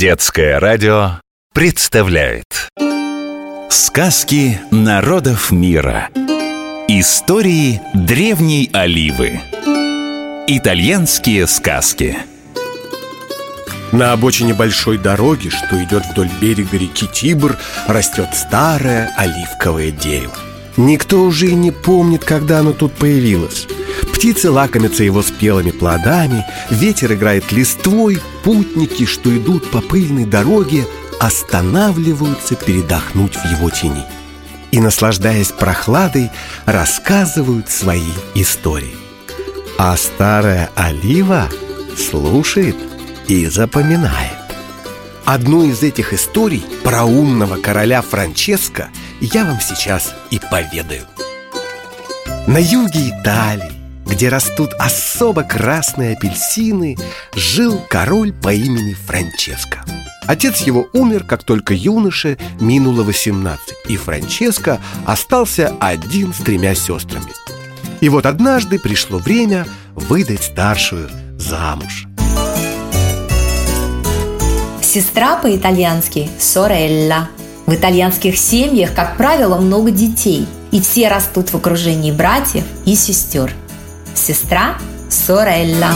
Детское радио представляет Сказки народов мира Истории древней Оливы Итальянские сказки На обочине большой дороги, что идет вдоль берега реки Тибр, растет старое оливковое дерево. Никто уже и не помнит, когда оно тут появилось. Птицы лакомятся его спелыми плодами, ветер играет листвой, путники, что идут по пыльной дороге, останавливаются передохнуть в его тени. И, наслаждаясь прохладой, рассказывают свои истории. А старая олива слушает и запоминает. Одну из этих историй про умного короля Франческо я вам сейчас и поведаю. На юге Италии где растут особо красные апельсины, жил король по имени Франческо. Отец его умер, как только юноше минуло 18, и Франческо остался один с тремя сестрами. И вот однажды пришло время выдать старшую замуж. Сестра по-итальянски – сорелла. В итальянских семьях, как правило, много детей, и все растут в окружении братьев и сестер – Сестра Сорелла.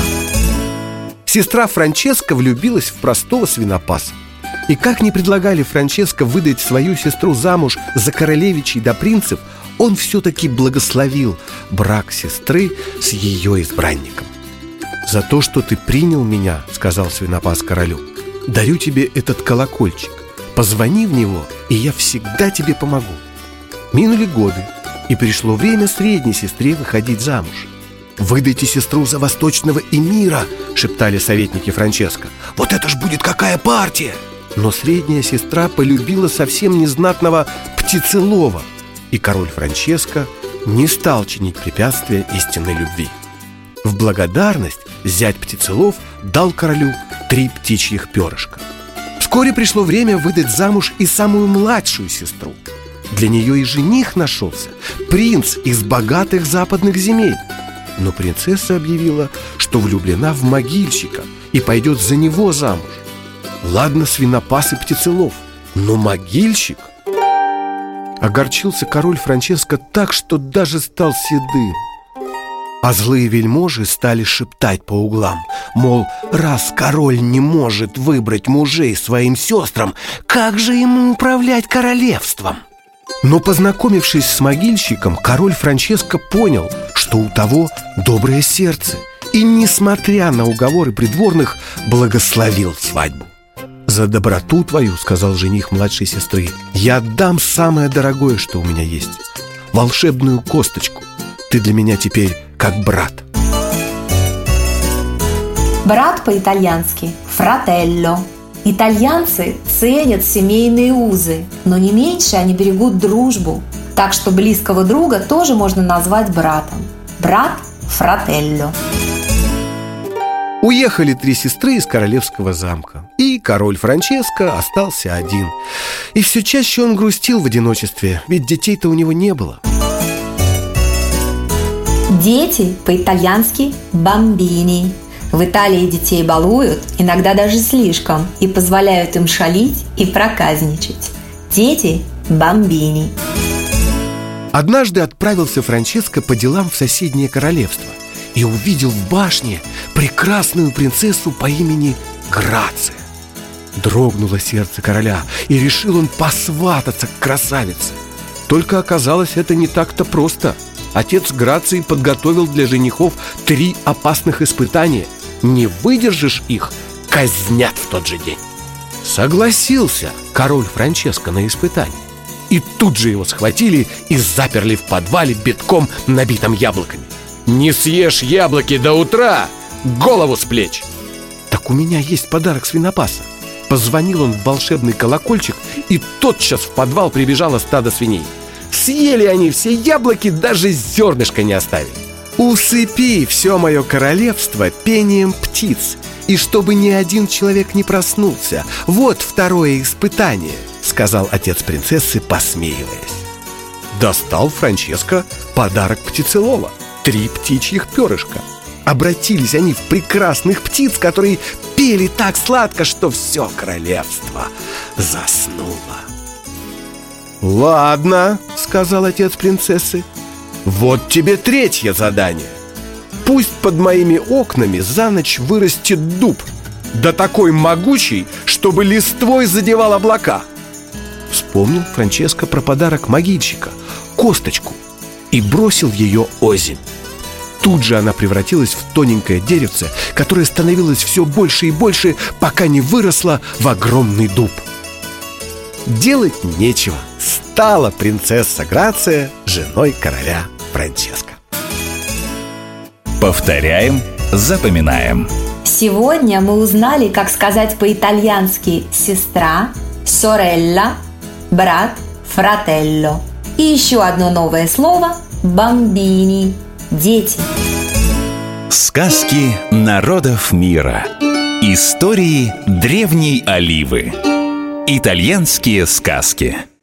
Сестра Франческа влюбилась в простого свинопаса. И как не предлагали Франческо выдать свою сестру замуж за королевичей до принцев Он все-таки благословил брак сестры с ее избранником. «За то, что ты принял меня, — сказал свинопас королю, — дарю тебе этот колокольчик. Позвони в него, и я всегда тебе помогу Минули годы, и пришло время средней сестре выходить замуж «Выдайте сестру за восточного эмира!» — шептали советники Франческо. «Вот это ж будет какая партия!» Но средняя сестра полюбила совсем незнатного птицелова, и король Франческо не стал чинить препятствия истинной любви. В благодарность зять птицелов дал королю три птичьих перышка. Вскоре пришло время выдать замуж и самую младшую сестру. Для нее и жених нашелся, принц из богатых западных земель – но принцесса объявила, что влюблена в могильщика и пойдет за него замуж. Ладно, свинопас и птицелов, но могильщик... Огорчился король Франческо так, что даже стал седым. А злые вельможи стали шептать по углам, мол, раз король не может выбрать мужей своим сестрам, как же ему управлять королевством? Но познакомившись с могильщиком, король Франческо понял, что у того доброе сердце И, несмотря на уговоры придворных, благословил свадьбу. «За доброту твою, — сказал жених младшей сестры, — я отдам самое дорогое, что у меня есть Волшебную косточку. Ты для меня теперь как брат» Брат по-итальянски – «фрателло», Итальянцы ценят семейные узы, но не меньше они берегут дружбу. Так что близкого друга тоже можно назвать братом. Брат – фрателло. Уехали три сестры из королевского замка И король Франческо остался один И все чаще он грустил в одиночестве Ведь детей-то у него не было Дети по-итальянски «бамбини» В Италии детей балуют, иногда даже слишком, и позволяют им шалить и проказничать. Дети – бомбини. Однажды отправился Франческо по делам в соседнее королевство и увидел в башне прекрасную принцессу по имени Грация. Дрогнуло сердце короля, и решил он посвататься к красавице. Только оказалось это не так-то просто. Отец Грации подготовил для женихов три опасных испытания – не выдержишь их, казнят в тот же день. Согласился король Франческо на испытание. И тут же его схватили и заперли в подвале битком, набитым яблоками. «Не съешь яблоки до утра! Голову с плеч!» «Так у меня есть подарок свинопаса!» Позвонил он в волшебный колокольчик, и тотчас в подвал прибежало стадо свиней. Съели они все яблоки, даже зернышко не оставили. Усыпи все мое королевство пением птиц, и чтобы ни один человек не проснулся. Вот второе испытание, сказал отец принцессы, посмеиваясь. Достал Франческо подарок птицелова – три птичьих перышка. Обратились они в прекрасных птиц, которые пели так сладко, что все королевство заснуло. «Ладно», — сказал отец принцессы, — «вот тебе третье задание. Пусть под моими окнами за ночь вырастет дуб, да такой могучий, чтобы листвой задевал облака». Вспомнил Франческо про подарок могильщика, косточку, и бросил ее озимь. Тут же она превратилась в тоненькое деревце, которое становилось все больше и больше, пока не выросло в огромный дуб. Делать нечего. Стала принцесса Грация женой короля Франческо. Повторяем, запоминаем. Сегодня мы узнали, как сказать по-итальянски «сестра», «сорелла», «брат», «фрателло». И еще одно новое слово «бамбини» – «дети». Сказки народов мира. Истории древней Оливы. Итальянские сказки.